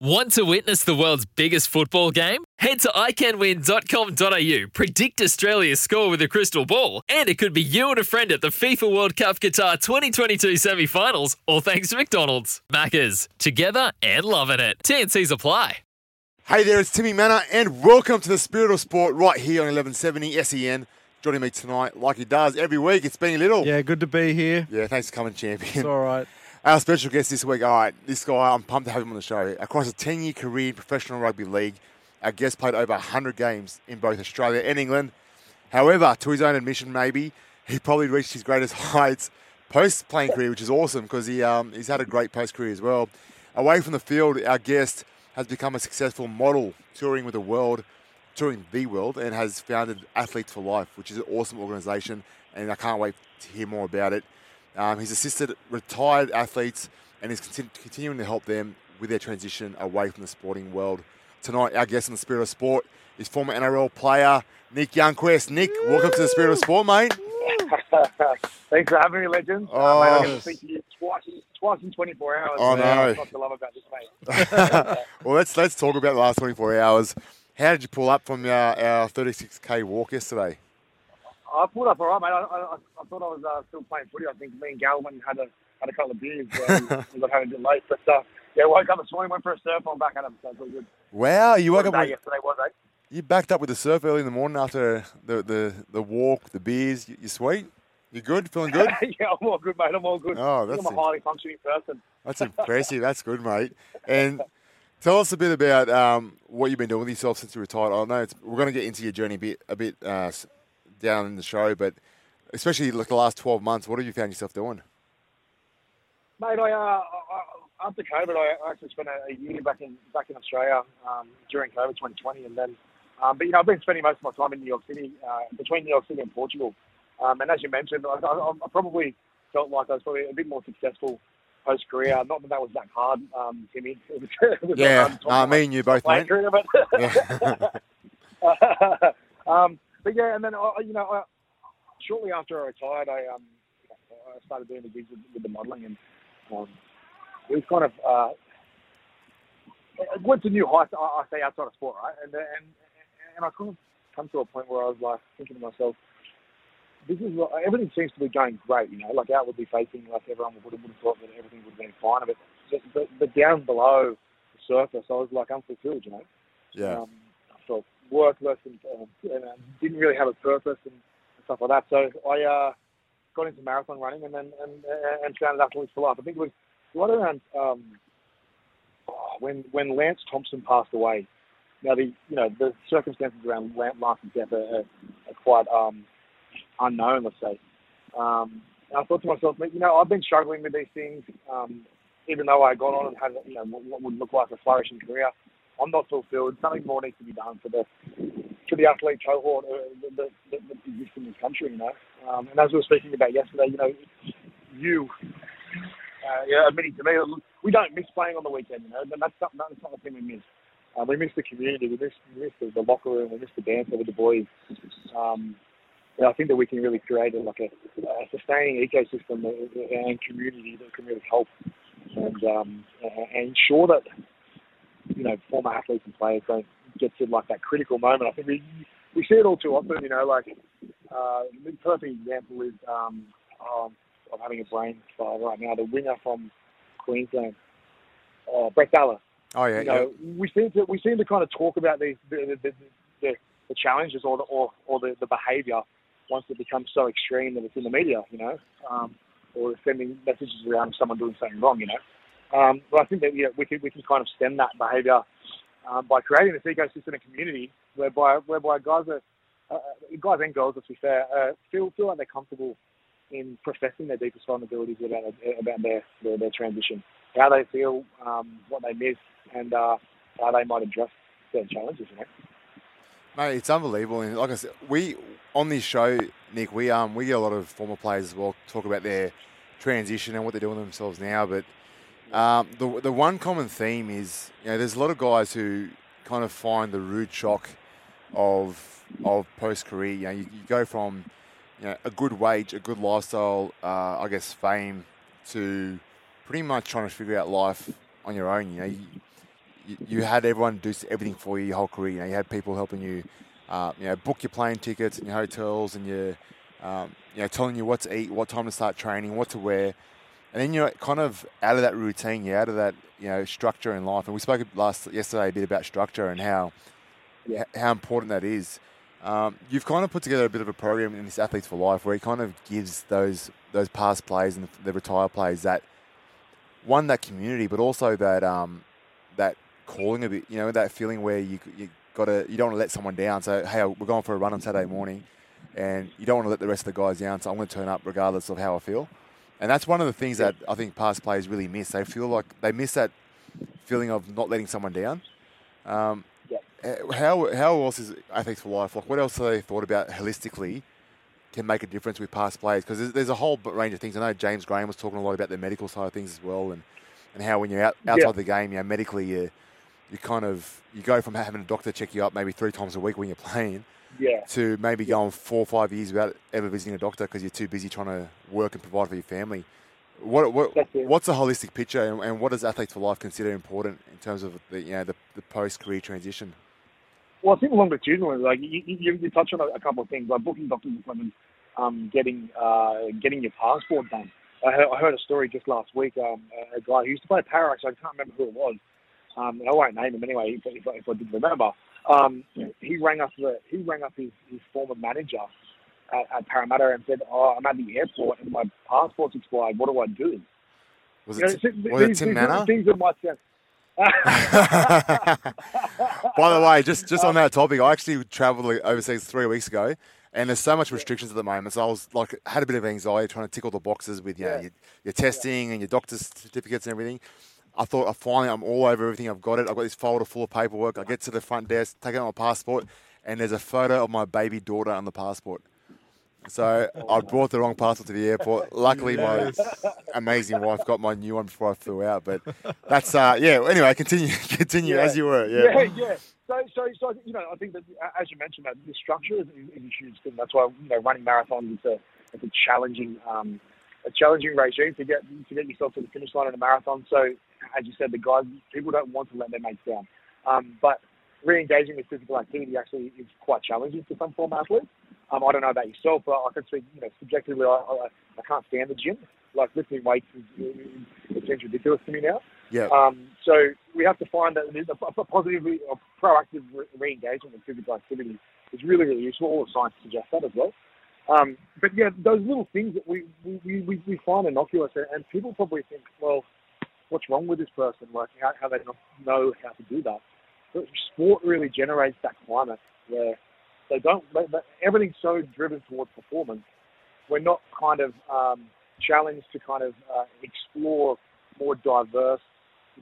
Want to witness the world's biggest football game? Head to iCanWin.com.au, predict Australia's score with a crystal ball, and it could be you and a friend at the FIFA World Cup Qatar 2022 semi finals, all thanks to McDonald's. Maccas, together and loving it. TNC's apply. Hey there, it's Timmy Mannah, and welcome to the Spirit of Sport right here on 1170 SEN. Joining me tonight, like he does every week, it's Benny Little. Yeah, good to be here. Yeah, thanks for coming, champion. It's all right. Our special guest this week, all right, this guy, I'm pumped to have him on the show. Across a 10 year career in professional rugby league, our guest played over 100 games in both Australia and England. However, to his own admission, maybe, he probably reached his greatest heights post playing career, which is awesome because he, um, he's had a great post career as well. Away from the field, our guest has become a successful model touring with the world, touring the world, and has founded Athletes for Life, which is an awesome organisation, and I can't wait to hear more about it. Um, he's assisted retired athletes and is continu- continuing to help them with their transition away from the sporting world. Tonight, our guest in the Spirit of Sport is former NRL player Nick Youngquest. Nick, welcome to the Spirit of Sport, mate. Thanks for having me, legend. Oh. uh, mate, I'm going to speak to you twice, twice in 24 hours. Oh, man. no. That's what I love about this, mate. well, let's let's talk about the last 24 hours. How did you pull up from our, our 36k walk yesterday? I pulled up all right, mate. I, I, I thought I was uh, still playing footy. I think me and Galvin had a had a couple of beers. Um, we got home a bit late, but uh, yeah, woke up this morning, went for a surf, I'm back at him. So it's all good. Wow, you woke up with, yesterday was, eh? you backed up with the surf early in the morning after the, the, the walk, the beers. You, you sweet? You're good? Feeling good? yeah, I'm all good, mate. I'm all good. Oh, that's I'm a highly functioning person. That's impressive. That's good, mate. And tell us a bit about um, what you've been doing with yourself since you retired. I know it's, we're going to get into your journey a bit, a bit uh, down in the show, but especially like the last 12 months, what have you found yourself doing? Mate, I, uh, I, after COVID, I actually spent a, year back in back in Australia um, during COVID 2020, and then, um, but you know, I've been spending most of my time in New York City, uh, between New York City and Portugal. Um, and as you mentioned, I, I, I probably felt like I was probably a bit more successful post career. Not that that was that hard, um, Timmy. It was, it was Yeah, hard uh, me and you both, mate. career, but Yeah. um, but yeah, and then I, you know, I, shortly after I retired, I um, I started doing the gigs with, with the modelling, and um, it was kind of uh, it went to new heights. I, I say outside of sport, right? And and and I kind of come to a point where I was like thinking to myself, this is what- everything seems to be going great, you know, like outwardly facing, like everyone would have, would have thought that everything would have been fine, but but, but, but down below the surface, I was like unfulfilled, you know. yeah. Um, I felt worthless and, and didn't really have a purpose and, and stuff like that. So I uh, got into marathon running and then and, and founded Athletes for Life. I think it was right around um, oh, when when Lance Thompson passed away. Now the you know the circumstances around Lan- Lance's death are, are, quite um, unknown, let's say. Um, and I thought to myself, you know, I've been struggling with these things, um, even though I got on and had you know what would look like a flourishing career. I'm not fulfilled. Something more needs to be done for the for the athlete cohort uh, that, that, that exists in this country. You know, um, and as we were speaking about yesterday, you know, you uh, yeah, admitting to me, we don't miss playing on the weekend. You know, and that's not that's not the thing we miss. Uh, we miss the community. We miss, we miss the, the locker room. We miss the banter with the boys. Um, I think that we can really create a, like a, a sustaining ecosystem and community that can really help and um, and ensure that you know former athletes and players don't get to like that critical moment. I think we we see it all too often. You know, like uh, the perfect example is um, um, I'm having a brain fire right now. The winner from Queensland, uh, Brett Ballard. Oh, yeah. you yeah. we seem to we seem to kind of talk about these the the, the, the challenges or the or, or the, the behaviour once it becomes so extreme that it's in the media, you know, um, or sending messages around someone doing something wrong, you know. Um, but I think that we can we can kind of stem that behaviour um, by creating this ecosystem and community whereby whereby guys are uh, guys and girls, let's be fair, uh, feel feel like they're comfortable in professing their deepest vulnerabilities about about their their, their transition, how they feel, um, what they miss, and uh, how they might address certain challenges. You know? Mate, it's unbelievable. And like I said, we on this show, Nick, we um we get a lot of former players as well talk about their transition and what they're doing themselves now. But um, the the one common theme is you know there's a lot of guys who kind of find the rude shock of of post career. You know, you, you go from you know a good wage, a good lifestyle, uh, I guess fame, to pretty much trying to figure out life on your own. You know, you, you, had everyone do everything for you your whole career. You know, you had people helping you, uh, you know, book your plane tickets and your hotels and your, um, you know, telling you what to eat, what time to start training, what to wear, and then you're kind of out of that routine. You're out of that, you know, structure in life. And we spoke last yesterday a bit about structure and how Yeah. how important that is. Um, you've kind of put together a bit of a program in this Athletes for Life where it kind of gives those those past players and the retired players that one that community, but also that um, that calling a bit. You know, that feeling where you you got to you don't want to let someone down. So hey, we're going for a run on Saturday morning, and you don't want to let the rest of the guys down. So I'm going to turn up regardless of how I feel. And that's one of the things that I think past players really miss. They feel like they miss that feeling of not letting someone down. Um, Yeah. uh, how how else is Athletes for Life? Like, what else have they thought about holistically can make a difference with past players? Because there's, there's a whole range of things. I know James Graham was talking a lot about the medical side of things as well, and, and how when you're out, outside Yeah. the game, you know, medically you you kind of you go from having a doctor check you up maybe three times a week when you're playing Yeah. to maybe going four or five years without ever visiting a doctor because you're too busy trying to work and provide for your family. What, what what's a holistic picture, and, and what does Athletes for Life consider important in terms of the you know the, the post career transition? Well, I think longitudinally, like you, you, you touch on a, a couple of things, like booking doctor's appointments, um, getting uh, getting your passport done. I heard, I heard a story just last week. Um, a guy who used to play Parax, I can't remember who it was. Um, I won't name him anyway, if, if, I- if I did remember. Um, he rang up the he rang up his, his former manager at, at Parramatta and said, "Oh, I'm at the airport and my passport's expired. What do I do?" Was You know, it, th- was it Tim these Mannah? Things that might sound. By the way, just just on that topic, I actually travelled overseas three weeks ago, and there's so much restrictions at the moment. So I was like, had a bit of anxiety trying to tick all the boxes with you know, Yeah. your, your testing and your doctor's certificates and everything. I thought, I finally, I'm all over everything. I've got it. I've got this folder full of paperwork. I get to the front desk, take out my passport, and there's a photo of my baby daughter on the passport. So I brought the wrong passport to the airport. Luckily, my amazing wife got my new one before I flew out. But that's uh, yeah. Anyway, continue, continue Yeah. as you were. yeah, Yeah. yeah. So, so, so, you know, I think that uh, as you mentioned, that the structure is, is a huge thing. That's why you know running marathons is a it's a challenging um, a challenging regime to get to get yourself to the finish line in a marathon. So, as you said, the guys people don't want to let their mates down, um, but re-engaging with physical activity actually is quite challenging for some former athletes. Um, I don't know about yourself, but I can speak, you know, subjectively, I, I, I can't stand the gym. Like lifting weights is, it seems ridiculous to me now. Yeah. Um, so we have to find that there's a, a positive, a proactive re- re-engagement with physical activity is really, really useful. All the science suggests that as well. Um, but yeah, those little things that we we, we, we find innocuous, and, and people probably think, well, what's wrong with this person? Like how, how they not know how to do that. But sport really generates that climate where they don't. Everything's so driven towards performance. We're not kind of um, challenged to kind of uh, explore more diverse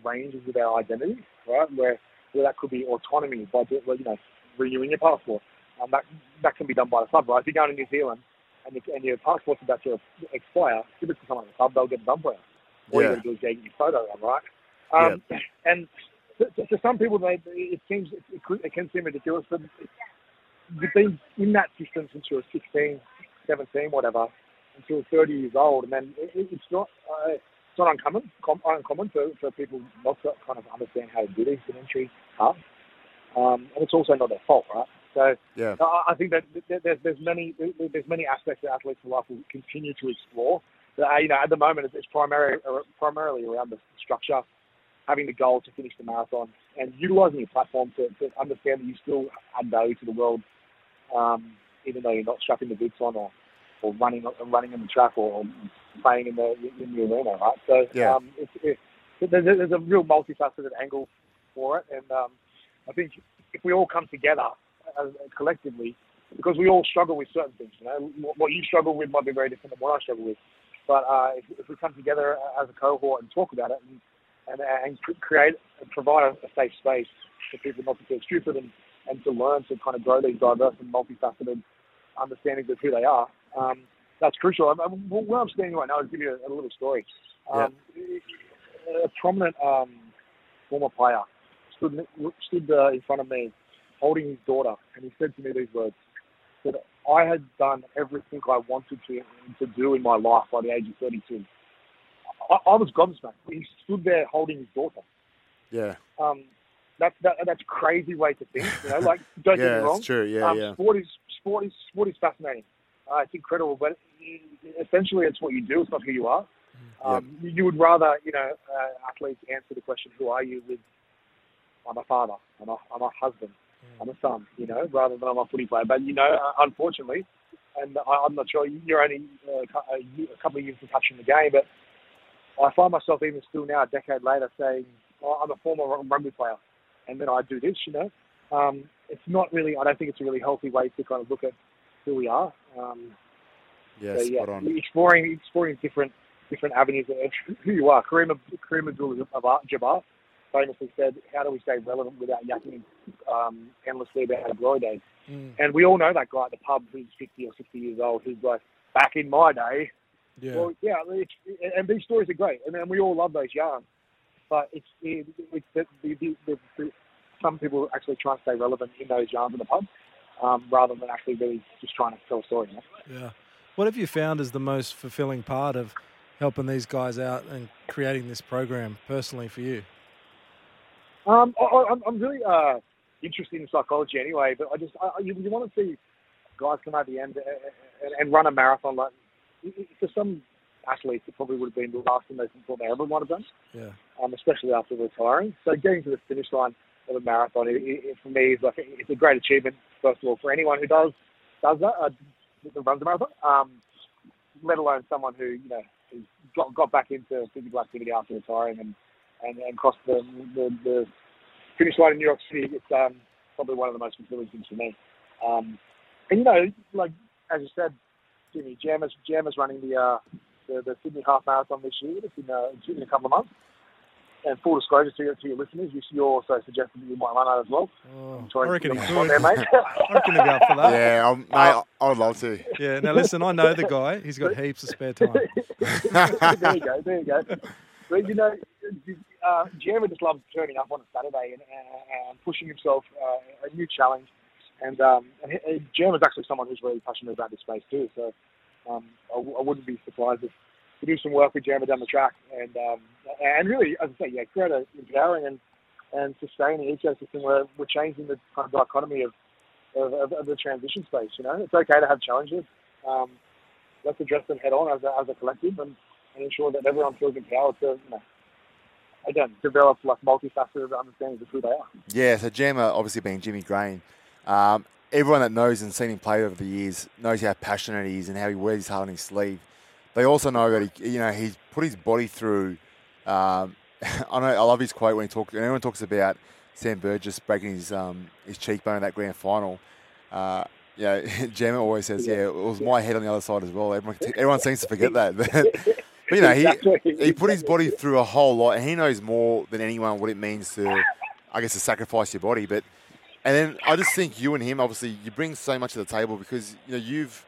ranges of our identity, right? Where where that could be autonomy by you know renewing your passport. Um, that that can be done by the club, right? If you're going to New Zealand and, your and your passport's about to expire, give it to someone at the club, they'll get done for you. Yeah. you to do is get your photo done, right? Um, And to, to, to some people, they, it seems it, could, it can seem ridiculous, but you've been in that system since you were 16, 17, whatever, until 30 years old, and then it, it- it's not uh, it's not uncommon com- uncommon for, for people not to kind of understand how to do these sedentary tasks, um, and it's also not their fault, right? So Yeah. I I think that there's, there's many there's many aspects that athletes life will continue to explore. Uh, you know, at the moment, it's- it's primarily primarily around the structure, having the goal to finish the marathon, and utilizing your platform to, to understand that you still add value to the world, um, even though you're not strapping the boots on or, or running running in the track or, or playing in the in the arena, right? So Yeah. um, it's, it, there's, there's a real multifaceted angle for it, and um, I think if we all come together as, collectively, because we all struggle with certain things. You know, what- what you struggle with might be very different than what I struggle with. But uh, if, if we come together as a cohort and talk about it and and, and create and provide a, safe space for people not to feel stupid and, and to learn to kind of grow these diverse and multifaceted understandings of who they are, um, that's crucial. I, I, where I'm standing right now, I'll give you a, a little story. Um, A prominent um, former player stood, stood uh, in front of me holding his daughter, and he said to me these words, that I had done everything I wanted to, to do in my life by the age of 32. I, I was gobsmacked. He stood there holding his daughter. Yeah. Um, that's that, that's a crazy way to think. You know, like don't get me wrong. it's true. Yeah, um, yeah. Sport is sport is sport is fascinating. Uh, it's incredible, but essentially, it's what you do. It's not who you are. Um, You would rather, you know, uh, athletes answer the question, "Who are you?" with "I'm a father, I'm a, I'm a husband, I'm a son," you know, rather than "I'm a footy player." But you know, uh, unfortunately, and I, I'm not sure you're only uh, a, a couple of years from touching the game, but I find myself even still now, a decade later, saying, oh, "I'm a former rugby player," and then I do this. You know, um, it's not really. I don't think it's a really healthy way to kind of look at who we are. Um, Yeah, so, yeah, exploring exploring different different avenues of who you are. Kareem, Kareem Abdul-Jabbar famously said, "How do we stay relevant without yakking um, endlessly about our glory days?" Mm. And we all know that guy at the pub who's 50 or 60 years old, who's like, "Back in my day." Yeah. Well, yeah, I mean, it's, and these stories are great, and, and we all love those yarns. But it's, it, it's the, the, the, the, some people actually try and stay relevant in those yarns in the pub, um, rather than actually really just trying to tell a story. Know? Yeah. What have you found is the most fulfilling part of helping these guys out and creating this program personally for you? Um, I, I- I'm, I'm really uh, interested in psychology anyway, but I just I, you, you want to see guys come out the end and, and run a marathon. Like for some athletes, it probably would have been the last thing they thought they ever might have done, Yeah. um, especially after retiring. So getting to the finish line of a marathon, it, it, it- for me, is like it's a great achievement. First of all, for anyone who does does that, uh, that runs a marathon, um, let alone someone who you know got got back into physical activity after retiring and and, and crossed the, the the finish line in New York City. It's um, probably one of the most fulfilling things for me. Um, and you know, like as you said, Jimmy Jam is Jam is running the uh, the, the Sydney Half Marathon this year. It's in, uh, it's in a couple of months. And full disclosure to your, to your listeners, you, you also suggested that you might run that as well. Oh, I reckon he could. there, mate. I reckon he'd be up for that. Yeah, I'm, mate, I I would love to. Yeah. Now listen, I know the guy. He's got heaps of spare time. there you go, there you go. But you know, uh, Jammer just loves turning up on a Saturday and, and, and pushing himself uh, a new challenge. And, um, and he- Jammer's actually someone who's really passionate about this space too. So um, wouldn't be surprised if we do some work with Jammer down the track and um, and really, as I say, yeah, create an empowering and and sustaining ecosystem where we're changing the kind of dichotomy of of, of, of the transition space. You know, it's okay to have challenges. Um, let's address them head on as a, as a collective and, and ensure that everyone feels empowered to, you know, again, develop like multifaceted understandings of who they are. Yeah, so Jammer obviously being Jimmy Graham. Um, everyone that knows and seen him play over the years knows how passionate he is and how he wears his heart on his sleeve. They also know that he, you know, he's put his body through. Um, I know I love his quote when he talks. When everyone talks about Sam Burgess breaking his um, his cheekbone in that grand final. Uh, yeah, Jammer always says, "Yeah, it was my head on the other side as well." Everyone, everyone seems to forget that, but, you know, he Exactly. he put his body through a whole lot, and he knows more than anyone what it means to, I guess, to sacrifice your body. But and then I just think you and him, obviously, you bring so much to the table because you know you've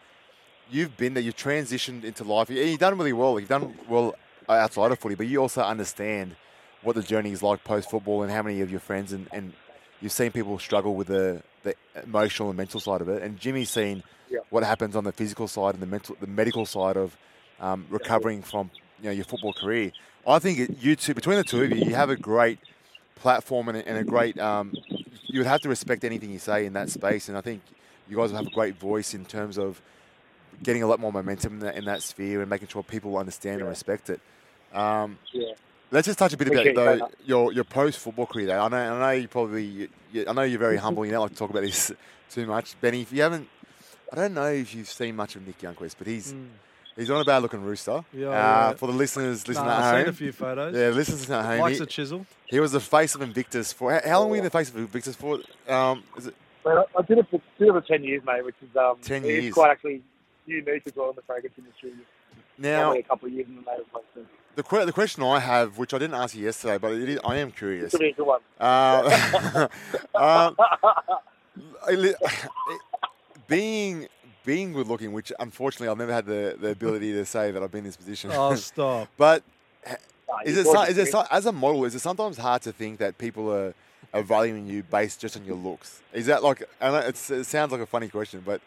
you've been there, you've transitioned into life. You- You've done really well. You've done well outside of footy, but you also understand what the journey is like post football and how many of your friends and, and you've seen people struggle with the, the emotional and mental side of it. And Jimmy's seen Yeah. what happens on the physical side and the mental, the medical side of um, recovering from you know your football career. I think you two, between the two of you, you have a great platform and a, and a great. Um, you would have to respect anything you say in that space, and I think you guys will have a great voice in terms of getting a lot more momentum in that, in that sphere and making sure people understand and respect it. Um, Yeah. Let's just touch a bit about Appreciate though, your your post football career. Though. I know I know you probably you, you- I know you're very humble. You don't like to talk about this too much, Benny. If you haven't, I don't know if you've seen much of Nick Youngquist, but he's Mm. He's not a bad looking rooster. Yeah, uh, yeah. For the listeners listening Nah, at I've home, seen a few photos. yeah, listeners at home. Likes He, a chisel. he was the face of Invictus for how, how long were you in the face of Invictus for? Um, is it But I I did it for, did it for 10 years, mate, which is um, 10 years. quite actually unique as well in the fragrance industry. now? A couple of years in the native place. The, que- the question I have, which I didn't ask you yesterday, but it is, I am curious. It's a good one. Uh, um, being being good looking, which unfortunately I've never had the, the ability to say that I've been in this position. Oh, stop. but Nah, is you're it, so, is it as a model? Is it sometimes hard to think that people are, are valuing you based just on your looks? Is that like? I know it's, it sounds like a funny question, but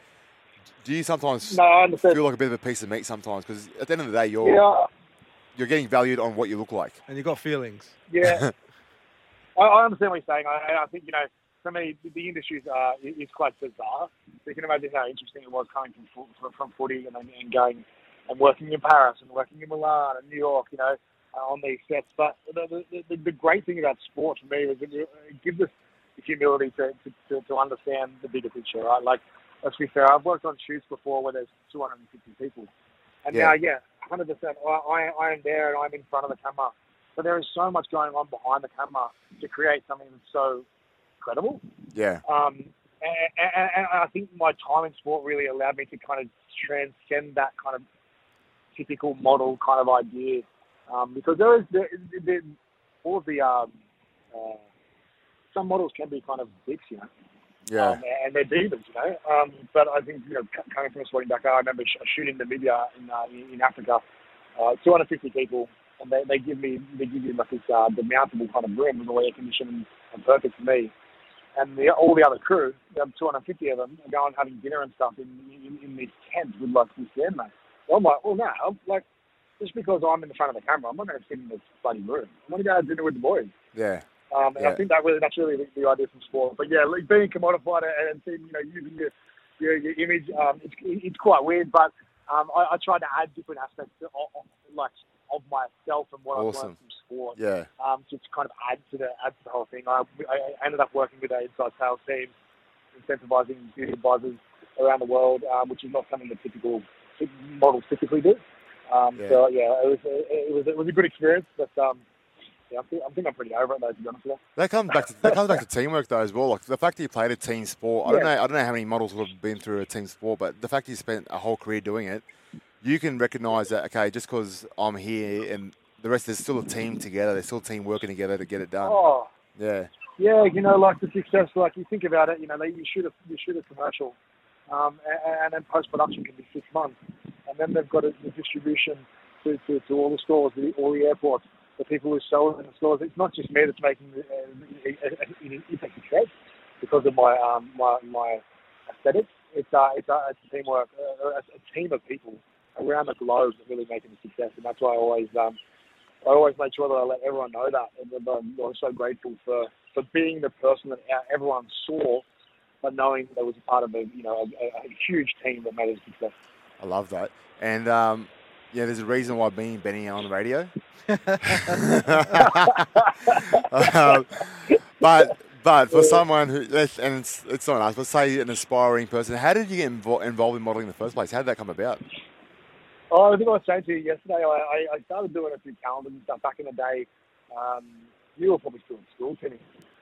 do you sometimes No, feel like a bit of a piece of meat sometimes? Because at the end of the day, you're Yeah, you're getting valued on what you look like. And you've got feelings. yeah. I, I understand what you're saying. I, I think you know, for me, the, the industry uh, is quite bizarre. You can imagine how interesting it was coming from from, from footy and, and going and working in Paris and working in Milan and New York. You know, uh, on these sets. But the, the, the, the great thing about sport for me is it, it gives us the humility to, to, to, understand the bigger picture, right? Like, let's be fair, I've worked on shoots before where there's 250 people. And Yeah. now, yeah, 100%, I, I, I am there and I'm in front of the camera. But there is so much going on behind the camera to create something that's so credible. Yeah. Um, and, and, and I think my time in sport really allowed me to kind of transcend that kind of typical model kind of idea. Um, because there is there, there, all of the um, uh, some models can be kind of dicks, you know, Yeah. um, and they're divas, you know. Um, but I think you know, coming from a sporting background, I remember sh- shooting Namibia in uh, in Africa, uh, 250 people, and they, they give me they give you like this uh, the mountable kind of room with all air conditioned and, and perfect for me. And the, all the other crew, the 250 of them, are going having dinner and stuff in in, in this tent with like this air mate. So I'm like, well, no, I'm, like just because I'm in the front of the camera, I'm not going to sit in this bloody room. I'm going to go have dinner with the boys. Yeah. Um, and Yeah. I think that really that's really the, the idea from sport. But yeah, like being commodified and, and seeing, you know using your your, your image, um, it's it's quite weird. But um, I, I tried to add different aspects to, like of myself and what I've learned from sport. Yeah. Um, to kind of add to the add to the whole thing. I, I ended up working with an inside sales team, incentivizing beauty advisors around the world, um, which is not something that typical models typically do. Um, Yeah. So yeah, it was it was it was a good experience, but um, yeah, I think, I think I'm pretty over it though, to be honest with you. That comes back to that comes back to teamwork though as well. Like the fact that you played a team sport. I don't know. I don't know how many models would have been through a team sport, but the fact you spent a whole career doing it, you can recognise that. Okay, just because I'm here and the rest, there's still a team together. There's still a team working together to get it done. Oh, Yeah. yeah, you know, like the success, like you think about it, you know, they, you shoot a you shoot a commercial, um, and, and then post production can be six months, and then they've got a, the distribution to, to, to all the stores, the, all the airports, the people who sell it in the stores. It's not just me that's making the, uh, it, it, it's a success because of my um, my my aesthetics. It's uh, it's a, it's a teamwork, uh, a, a team of people around the globe that really make it a success, and that's why I always um, I always make sure that I let everyone know that, and I'm, I'm so grateful for, for being the person that everyone saw, but knowing that I was a part of a you know a, a huge team that made it a success. I love that. And um, yeah, there's a reason why me and Benny are on the radio. um, but but for someone who and it's, it's not us, but say an aspiring person, how did you get invo- involved in modelling in the first place? How did that come about? Oh, I think I was saying to you yesterday. I, I, I started doing a few calendars and stuff back in the day. Um, you were probably still in school, Timmy.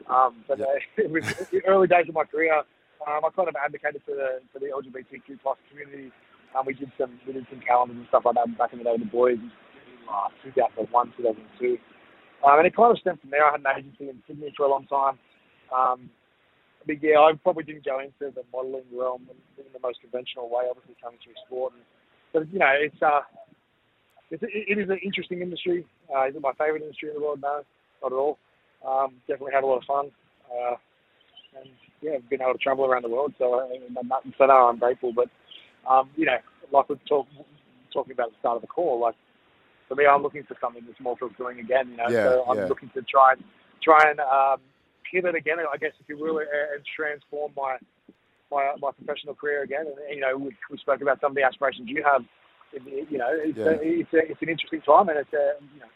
Um, but Yeah. uh, it was the early days of my career. Um, I kind of advocated for the for the LGBTQ plus community. Um, we did some we did some calendars and stuff like that back in the day with the boys in uh, 2001, 2002. Um, and it kind of stemmed from there. I had an agency in Sydney for a long time. Um, but yeah, I probably didn't go into the modelling realm in, in the most conventional way, obviously coming through sport. And, but you know, it's uh, it's it is an interesting industry. Uh, is it my favourite industry in the world? No, not at all. Um, definitely had a lot of fun. Uh, and yeah, I've been able to travel around the world, so I, and so now I'm grateful. But um, you know, like we are talk, talking about at the start of the call, like for me, I'm looking for something that's more fulfilling again. You know, Yeah, so I'm yeah. looking to try and try and um, pivot again, I guess, if you will, and transform my my my professional career again. And you know, we, we spoke about some of the aspirations you have. It- You know, it's Yeah. a, it's a, it's an interesting time, and it's a, you know,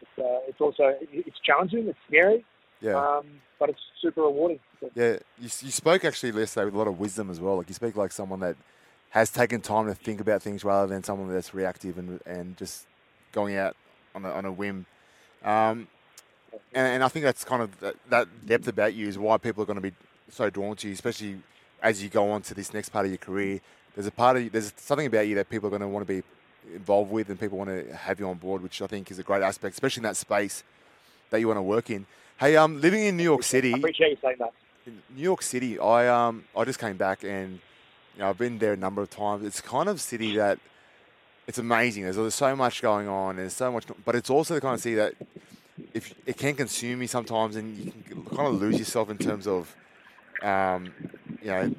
it's uh, it's also it's challenging, it's scary, Yeah. um, but it's super rewarding. Yeah, you, you spoke actually yesterday with a lot of wisdom as well. Like you speak like someone that has taken time to think about things rather than someone that's reactive and and just going out on a, on a whim. Um, and, and I think that's kind of that, that depth about you is why people are going to be so drawn to you, especially as you go on to this next part of your career. There's a part of you, there's something about you that people are going to want to be involved with, and people want to have you on board, which I think is a great aspect, especially in that space that you want to work in. Hey, um, living in New York City, I appreciate you saying that. in New York City, I um I just came back and you know, I've been there a number of times. It's kind of city that it's amazing. There's, there's so much going on. There's so much, but it's also the kind of city that if it can consume you sometimes, and you can kind of lose yourself in terms of um, you know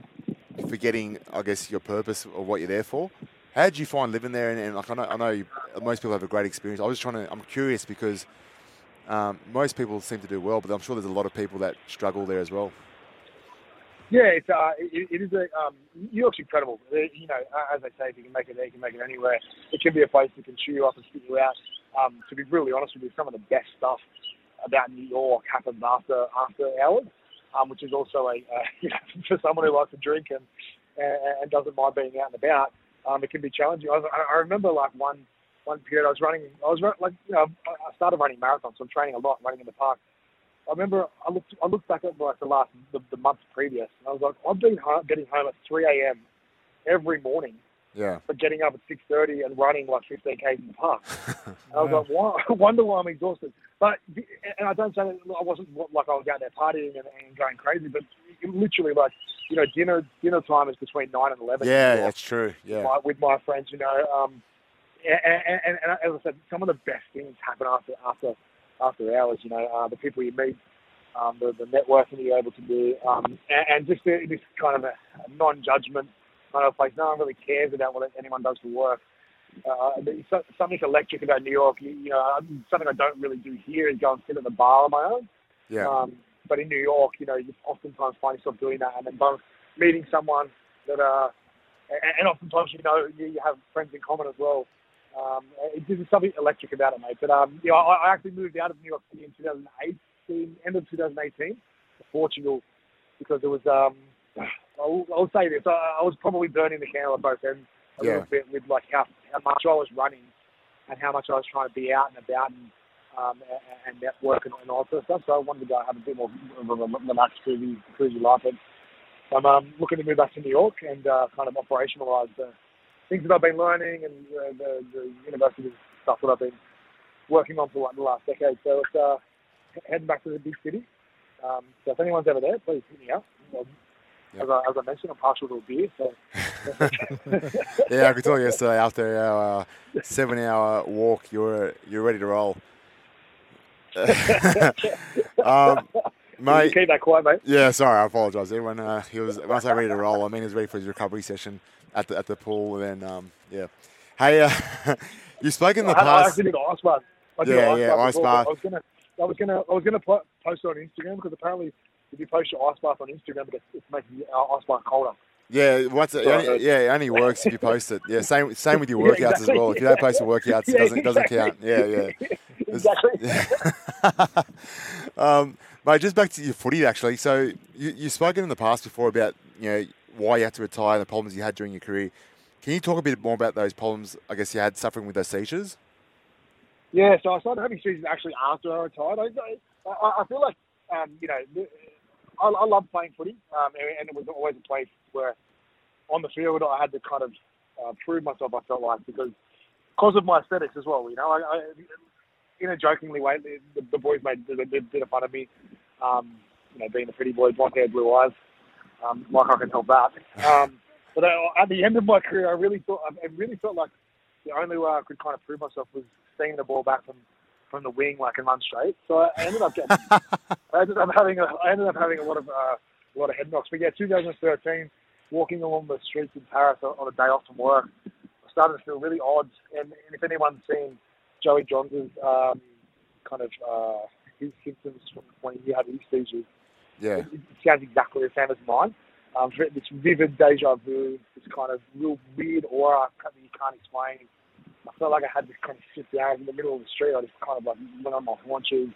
forgetting, I guess, your purpose or what you're there for. How did you find living there? And, and like I know, I know you, most people have a great experience. I was trying to. I'm curious because um, most people seem to do well, but I'm sure there's a lot of people that struggle there as well. Yeah, it's uh, it, it is a um, New York's incredible. Uh, You know, as I say, if you can make it there, you can make it anywhere. It can be a place that can chew you up and spit you out. Um, to be really honest with you, some of the best stuff about New York happens after after hours, um, which is also a uh, you know, for someone who likes to drink and and, and doesn't mind being out and about. Um, it can be challenging. I, I remember like one one period I was running. I was run- like you know I started running marathons, so I'm training a lot, running in the park. I remember I looked I looked back at like the last the, the month previous, and I was like I've been getting home at 3 a.m. every morning, Yeah. but getting up at 6:30 and running like 15 k's in the park. I was like, why, I wonder why I'm exhausted. But and I don't say that I wasn't like I was out there partying and, and going crazy, but literally like you know dinner dinner time is between nine and 11. Yeah, that's true. Yeah. my, with my friends, you know. Um, and, and, and, and as I said, some of the best things happen after after after hours. You know, uh, the people you meet, um, the, the networking you're able to do, um, and, and just the, this kind of a non-judgment kind of place. No one really cares about what anyone does for work. Uh, so- something electric about New York. You, you know, something I don't really do here is go and sit at the bar on my own. Yeah. Um, but in New York, you know, you oftentimes find yourself doing that, and then both meeting someone that, uh, and, and oftentimes you know you, you have friends in common as well. Um, it, there's something electric about it, mate. But um, you know, I, I actually moved out of New York City in 2018, end of 2018, to Portugal, because it was. Um, I'll, I'll say this: I, I was probably burning the candle at both ends a Yeah. little bit with like how how much I was running and how much I was trying to be out and about and um, and, and network and, and all that sort of stuff. So I wanted to go have a bit more of a relaxed, cruisy, cruisy life. And I'm um, looking to move back to New York and uh, kind of operationalise the things that I've been learning and uh, the, the university stuff that I've been working on for like the last decade. So it's uh, heading back to the big city. Um, so if anyone's ever there, please hit me up. Yep. as, I, as I mentioned, I'm partial to a beer, so yeah, I could tell yesterday after our uh, seven-hour walk, you're you're ready to roll. um, mate, keep that quiet, mate. yeah, sorry, I apologise. Everyone, uh, he was once I ready to roll. I mean, he was ready for his recovery session at the at the pool. And then, um, yeah, hey, uh, you spoke in the I, I past. actually did ice bath. I did Yeah, an yeah, ice bath. I was gonna, I was gonna, I was gonna post it on Instagram because apparently, if you post your ice bath on Instagram, it's, it's making your uh, ice bath colder. Yeah, what's it? Only- yeah, it only works if you post it. Yeah, same same with your Yeah, workouts as well. If you don't post your workouts, it doesn't doesn't count. Yeah, yeah. exactly. um, mate, just back to your footy actually. So you you've spoken in the past before about you know why you had to retire and the problems you had during your career. Can you talk a bit more about those problems? I guess you had suffering with those seizures. Yeah, so I started having seizures actually after I retired. I, I, I feel like, um, you know, I, I love playing footy, um, and, and it was always a place where on the field I had to kind of uh, prove myself, I felt like, because because of my aesthetics as well. You know, I, I in a jokingly way, the, the boys made did, did, did fun of me. Um, you know, being a pretty boy, blonde hair, blue eyes. Um, like I can help that. Um, but uh, at the end of my career, I really thought, I really felt like the only way I could kind of prove myself was seeing the ball back from, from the wing, like and run straight. So I ended up getting, I ended up having a, I ended up having a lot of, uh, a lot of head knocks. But yeah, 2013, walking along the streets in Paris on a day off from work, I started to feel really odd. And, and if anyone's seen Joey Johns' um, kind of uh, his symptoms from when he had his seizures, Yeah, it, it sounds exactly the same as mine. Um, this vivid deja vu, this kind of real weird aura that you can't explain. I felt like I had to kind of sit down in the middle of the street. I just kind of like went on my haunches.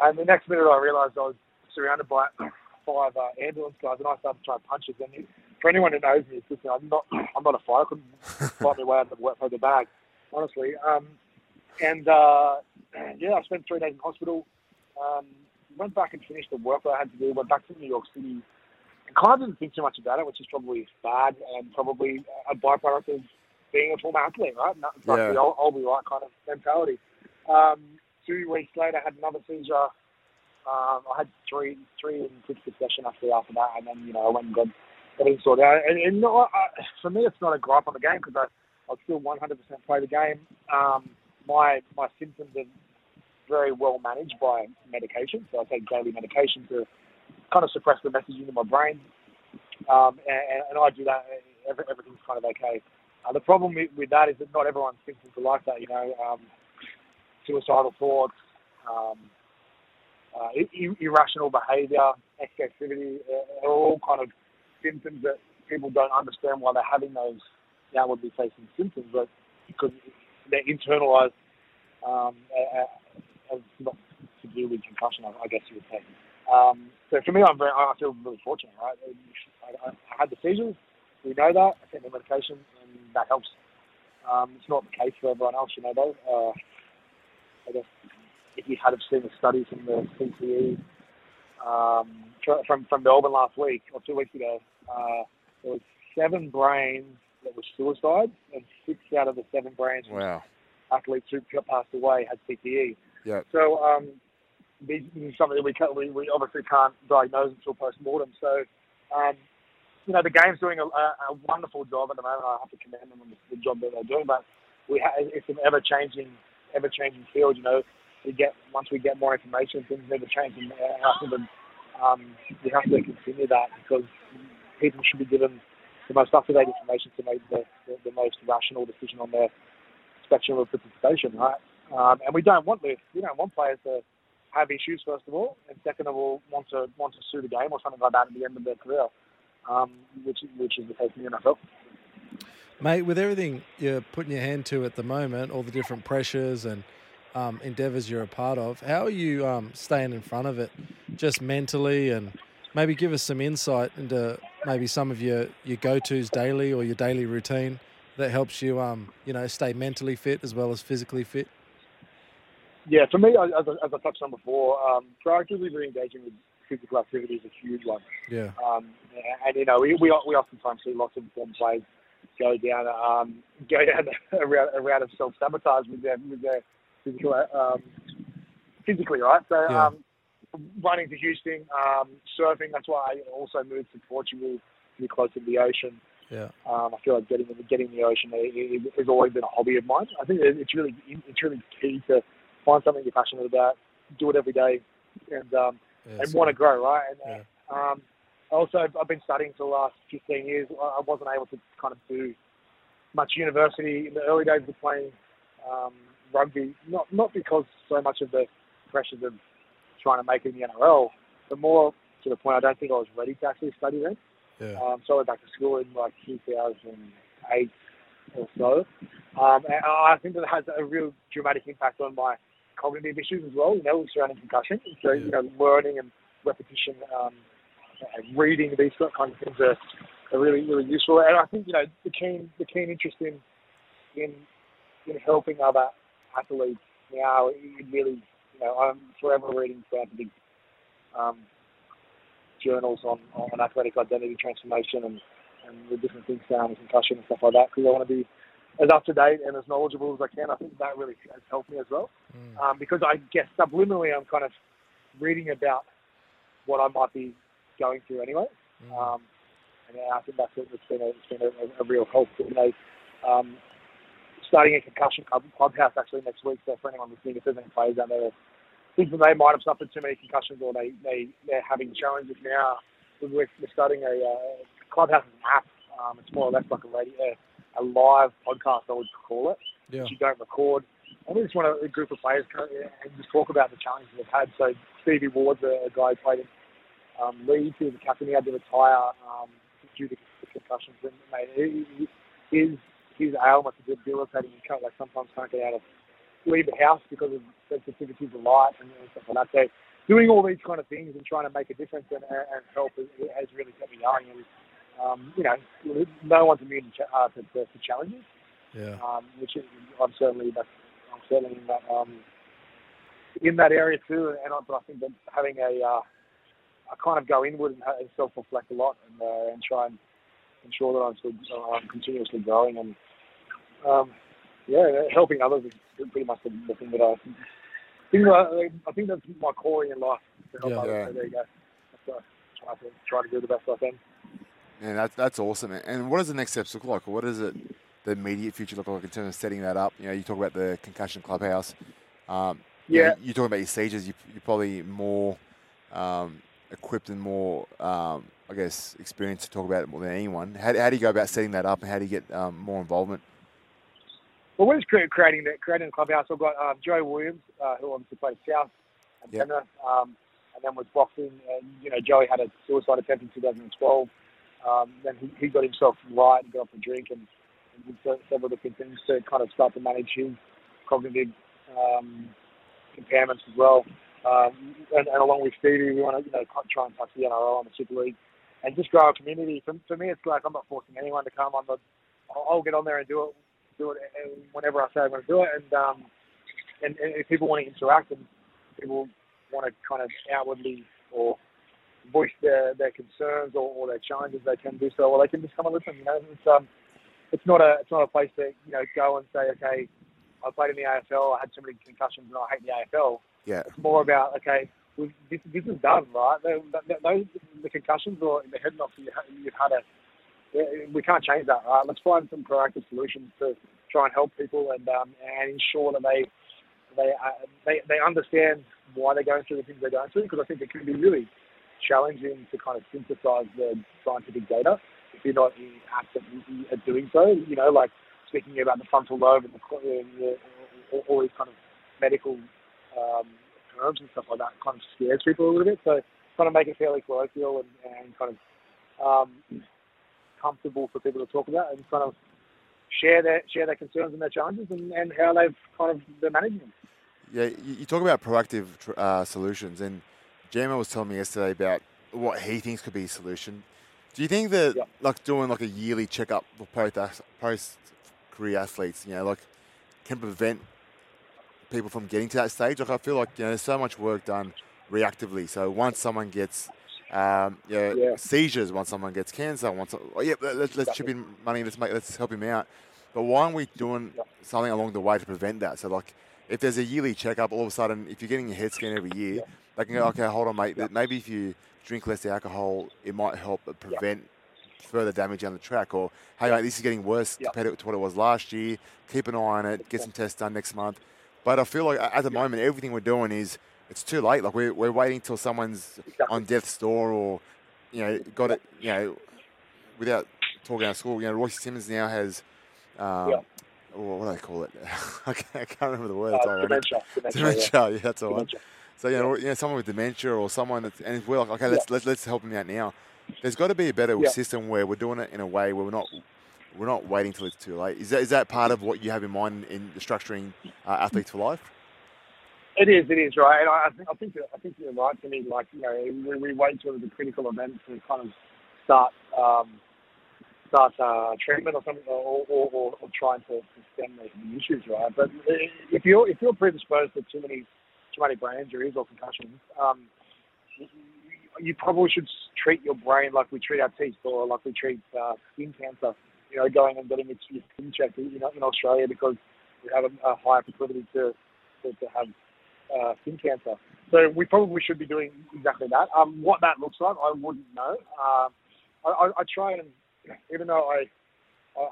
And the next minute I realised I was surrounded by five uh, ambulance guys and I started trying punches. And it- for anyone who knows me, it's just, I'm not, I'm not a fighter. I couldn't fight my way out of the, of the bag, honestly. Um, and uh, yeah, I spent three days in hospital. Um, went back and finished the work that I had to do. Went back to New York City. And kind of didn't think too much about it, which is probably bad and probably a byproduct of being a former athlete, right? Not, like Yeah. the I'll, I'll be right kind of mentality. Um, two weeks later, I had another seizure. Um, I had three, three in quick succession after after that, and then you know I went and got everything sorted out. And, and I, I- for me, it's not a gripe on the game because I I'll still 100% play the game. Um, my my symptoms are very well managed by medication, so I take daily medication to kind of suppress the messaging in my brain, um, and, and I do that. Every, everything's kind of okay. Uh, the problem with, with that is that not everyone's symptoms are like that. You know, um, suicidal thoughts, um, uh, ir- irrational behaviour, excessivity, uh, are all kind of symptoms that people don't understand why they're having those outwardly facing symptoms, but because they're internalised um, as not to do with concussion, I, guess you would say. Um, so for me, I'm very, I feel really fortunate, right? I, I had the seizures, we know that. I take the medication, and that helps. Um, it's not the case for everyone else, you know, though. Uh, I guess if you had have seen the studies from the CTE um, from, from Melbourne last week or two weeks ago, uh, there was seven brains that were suicide, and six out of the seven brains Wow. athletes who passed away had CTE. Yeah. So um, this is something that we, can't, we, we obviously can't diagnose until post mortem. So, um, you know, the game's doing a, a, wonderful job at the moment. I have to commend them on the, job that they're doing. But we ha- it's an ever changing, ever changing field. You know, we get once we get more information, things never change. And uh, I think that, um, we have to continue that because people should be given the most up-to-date information to make the, the, the most rational decision on their spectrum of participation, right? Um, and we don't want this. We don't want players to have issues first of all, and second of all, want to want to sue the game or something like that at the end of their career, um, which which is the case in the NFL. Mate, with everything you're putting your hand to at the moment, all the different pressures and um, endeavours you're a part of, how are you um, staying in front of it, just mentally, and maybe give us some insight into maybe some of your, your go-tos daily or your daily routine that helps you, um, you know, stay mentally fit as well as physically fit. Yeah, for me, as, I- as I touched on before, um, proactively re-engaging with physical activity is a huge one. Yeah. Um, and you know, we, we we oftentimes see lots of form players go down um, go down a route, a route of self sabotage with their with their physical um, physically, right? So Yeah. um, running to Houston, um, surfing. That's why I also moved to Portugal to be closer to the ocean. Yeah. Um, I feel like getting in the, getting the ocean it, has always been a hobby of mine. I think it's really it's really key to find something you're passionate about, do it every day, and um, yeah and so- want to grow, right? And Yeah. um, also, I've been studying for the last 15 years. I wasn't able to kind of do much university in the early days of playing um, rugby, not not because so much of the pressures of trying to make it in the NRL, but more to the point I don't think I was ready to actually study then. Yeah. Um, so I went back to school in like 2008 or so. Um, and I think that has a real dramatic impact on my cognitive issues as well, you know, surrounding concussion. So, you know, learning and repetition, um, and reading, these sort of kinds of things are, are really, really useful. And I think, you know, the keen, the keen interest in, in, in helping other athletes now, it really, you know, I'm forever reading throughout the big um, journals on, on athletic identity transformation and, and the different things around concussion and stuff like that because I want to be as up to date and as knowledgeable as I can. I think that really has helped me as well Mm. um, because I guess subliminally I'm kind of reading about what I might be going through anyway. Mm. Um, and I think that's it's been a, it's been a, a real help. You know, um, starting a concussion club, clubhouse actually next week. So for anyone listening, if there's any players out there that think that they might have suffered too many concussions or they they they're having challenges now, we're, we're starting a uh, clubhouse app. Um, it's more or less like a radio, a live podcast, I would call it Yeah. which you don't record. And we just want a, group of players come and just talk about the challenges they've had. So Stevie Ward's a, a guy who played in um, Leeds, he was a captain. He had to retire um, due to the concussions. And mate, his his ailments are debilitating. He can't like sometimes can't get out of leave the house because of sensitivity to light and, and stuff like that. So doing all these kind of things and trying to make a difference and, and help has really kept me going. And um, you know, no one's immune to, uh, to, to, to challenges Yeah. um, which is, I'm certainly that's, I'm certainly in that um, in that area too. And I, but I think that having a uh, I kind of go inward and, and self-reflect a lot and uh, and try and ensure that I'm still uh, I'm continuously growing and um, yeah, helping others is pretty much the, the thing that I think. that I, I think that's my calling in life to help Yeah. others. Yeah. So there you go. That's, uh, try to try to do the best I can. And that's that's awesome. And what does the next steps look like? What does it the immediate future look like in terms of setting that up? You know, you talk about the concussion clubhouse. Um, you know, Yeah. you talk about your seizures. You, you're probably more um, equipped and more, um, I guess, experienced to talk about it more than anyone. How, how do you go about setting that up, and how do you get um, more involvement? Well, we're just creating the creating the clubhouse. I've got um, Joe Williams, uh, who obviously played South and Yep. Penrith. Um, and then was boxing. And you know, Joey had a suicide attempt in 2012. Um, then he, he got himself right and got off the drink and, and did several different things to kind of start to manage his cognitive um, impairments as well. Um, and, and along with Stevie, we want to you know try and touch the NRL and the Super League, and just grow a community. For, for me, it's like I'm not forcing anyone to come. I'm not, I'll, I'll get on there and do it, do it whenever I say I'm going to do it. And um, and, and if people want to interact and people want to kind of outwardly or voice their, their concerns or, or their challenges, they can do so, or they can just come and listen. You know, it's um, it's not a it's not a place to you know go and say, okay, I played in the AFL, I had so many concussions, and I hate the AFL. Yeah. It's more about okay, we, this this is done, right? Those the concussions or the head knocks you, you've had a we can't change that, right? Let's find some proactive solutions to try and help people and um, and ensure that they they uh, they they understand why they're going through the things they're going through because I think it can be really challenging to kind of synthesize the scientific data if you're not in apt at doing so. You know, like speaking about the frontal lobe and the, the all these kind of medical um, terms and stuff like that kind of scares people a little bit. So trying to make it fairly colloquial and, and kind of um, comfortable for people to talk about and kind of share their share their concerns and their challenges and, and how they've kind of they're managing them. Yeah, you talk about proactive uh, solutions, and Jamo was telling me yesterday about what he thinks could be a solution. Do you think that, yep. like, doing like a yearly checkup for post post career athletes, you know, like, can prevent people from getting to that stage? Like, I feel like you know, there's so much work done reactively. So once someone gets um, you know, yeah. seizures, once someone gets cancer, once oh, yeah, let's, let's chip in money, let's make, let's help him out. But why aren't we doing something along the way to prevent that? So like, if there's a yearly checkup, all of a sudden, if you're getting your head scan every year, they can go, okay, hold on, mate. Maybe if you drink less alcohol, it might help prevent further damage down the track. Or hey, mate, this is getting worse compared to what it was last year. Keep an eye on it. Get some tests done next month. But I feel like at the moment, everything we're doing is it's too late. Like we're, we're waiting till someone's on death's door or, you know, got it, you know, without talking out school. You know, Royce Simmons now has, um, yeah. what do they call it? I, can't, I can't remember the word. Uh, dementia. Dementia, dementia yeah. yeah. that's all dementia. So, you know, you know, someone with dementia or someone that's, and we're like, okay, let's, yeah. let's, let's help them out now. There's got to be a better system where we're doing it in a way where we're not we're not waiting till it's too late. Is that, is that part of what you have in mind in structuring uh, athletes for life? It is, it is right, and I think I think I think you're right to me. Like you know, we, we wait till the critical event to kind of start um, start uh, treatment or something, or, or, or, or trying to, to stem the, issues, right? But if you're if you're predisposed to too many too many brain injuries or concussions, um, you, probably should treat your brain like we treat our teeth or like we treat uh, skin cancer. You know, going and getting your skin checked. You know, in Australia because we have a, a higher proclivity to to, to have uh, skin cancer. So we probably should be doing exactly that. Um, what that looks like, I wouldn't know. Um, I, I, I try and, even though I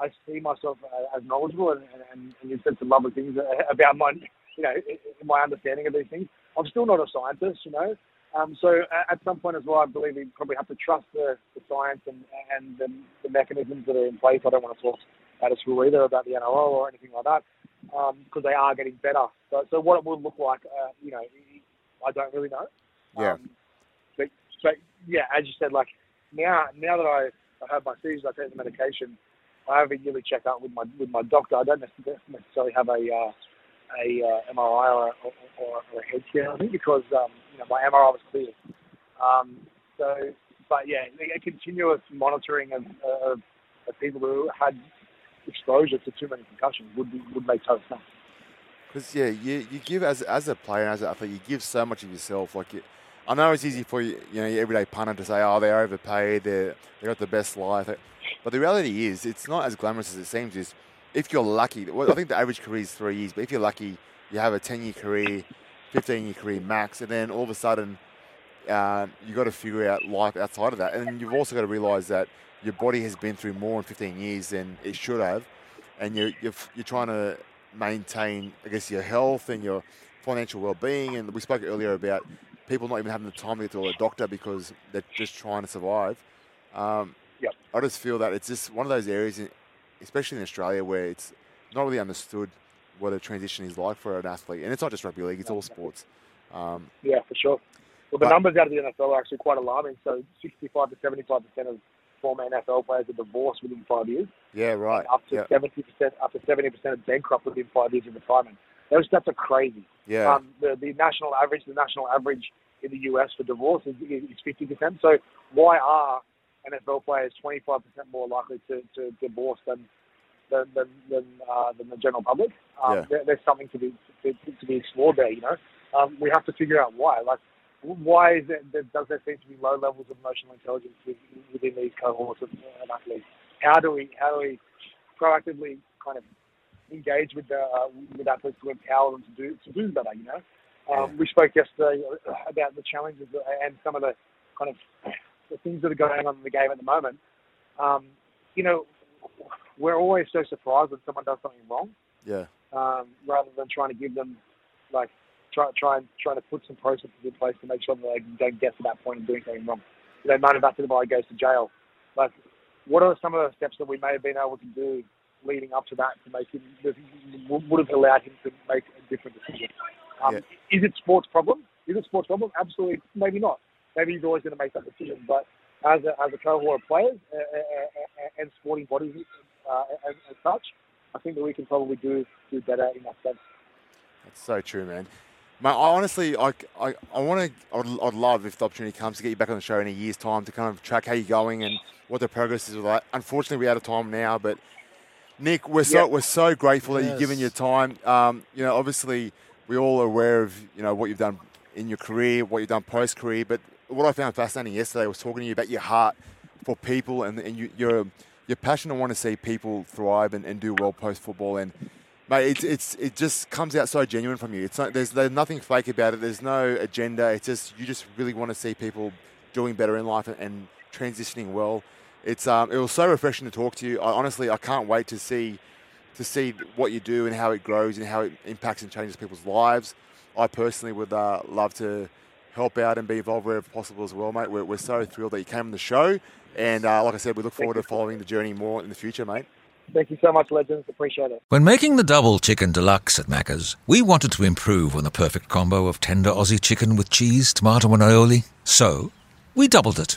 I see myself as knowledgeable and, and, and you said some lovely things about my, you know, my understanding of these things. I'm still not a scientist, you know. Um, so at some point as well, I believe we probably have to trust the, the science and, and the, the mechanisms that are in place. I don't want to talk out of school either about the NRL or anything like that because um, they are getting better. So, so what it will look like, uh, you know, I don't really know. Yeah. Um, but, but yeah, as you said, like now, now that I, I have my seizures, I take the medication. I have a yearly checkup with my with my doctor. I don't necessarily have a uh, a uh, MRI or, or, or, a head scan. I think because um, you know my MRI was clear. Um, so, but yeah, a continuous monitoring of, of, of people who had exposure to too many concussions would be, would make total sense. Because yeah, you, you give as as a player as an athlete, you give so much of yourself. Like you, I know it's easy for you, you know, your everyday punter to say, oh, they're overpaid, they they got the best life. But the reality is, it's not as glamorous as it seems. Is if you're lucky, well, I think the average career is three years, but if you're lucky, you have a ten year career, fifteen year career max, and then all of a sudden, uh, you got to figure out life outside of that, and you've also got to realise that your body has been through more in 15 years than it should have, and you're, you're, you're trying to maintain, I guess, your health and your financial well-being. And we spoke earlier about people not even having the time to get to a doctor because they're just trying to survive. Um, yep. I just feel that it's just one of those areas, especially in Australia, where it's not really understood what a transition is like for an athlete. And it's not just rugby league; it's all sports. Um, yeah, for sure. Well, the But- numbers out of the NFL are actually quite alarming. So 65 to 75 percent of former NFL players are divorced within five years. Yeah, right. Up to Yeah, 70 percent, up to 70 percent of bankrupt within five years of retirement. Those stats are crazy. yeah, Um, the, the national average, the national average in the US for divorce is, is 50%. So why are NFL players 25% more likely to, to divorce than than than, than, uh, than the general public? Um, Yeah. there, there's something to be to, to be explored there. You know, um, we have to figure out why. Like, why is it, there, does there seem to be low levels of emotional intelligence within these cohorts of, of athletes? How do we how do we proactively kind of engage with the uh, with athletes to empower them to do to do better. You know, um, Yeah. we spoke yesterday about the challenges and some of the kind of the things that are going on in the game at the moment. Um, you know, we're always so surprised when someone does something wrong, yeah, um, rather than trying to give them like try try and trying to put some processes in place to make sure that they don't get to that point of doing something wrong. You know, Manu Vatuvei goes to jail. Like, what are some of the steps that we may have been able to do leading up to that to make him that would have allowed him to make a different decision? Um, Yeah. Is it sports problem? Is it sports problem? Absolutely, maybe not. Maybe he's always going to make that decision. But as a, as a cohort of players uh, uh, uh, and sporting bodies uh, as, as such, I think that we can probably do do better in that sense. that's so true, man. Mate, I honestly, I, I, I want to, I'd, I'd love if the opportunity comes to get you back on the show in a year's time to kind of track how you're going and what the progress is with that. Unfortunately, we're out of time now, but Nick, we're so Yeah. we're so grateful that you've given your time. Um, you know, obviously, we're all aware of you know what you've done in your career, what you've done post career. But what I found fascinating yesterday was talking to you about your heart for people and, and you, your your passion to want to see people thrive and, and do well post football. And mate, it's it's it just comes out so genuine from you. It's not, there's there's nothing fake about it. There's no agenda. It's just you just really want to see people doing better in life and, and transitioning well. It's um, it was so refreshing to talk to you. I, honestly, I can't wait to see to see what you do and how it grows and how it impacts and changes people's lives. I personally would uh, love to help out and be involved wherever possible as well, mate. We're, we're so thrilled that you came on the show, and uh, like I said, we look forward to following the journey more in the future, mate. Thank you so much, legends. Appreciate it. When making the double chicken deluxe at Macca's, we wanted to improve on the perfect combo of tender Aussie chicken with cheese, tomato, and aioli. So, we doubled it.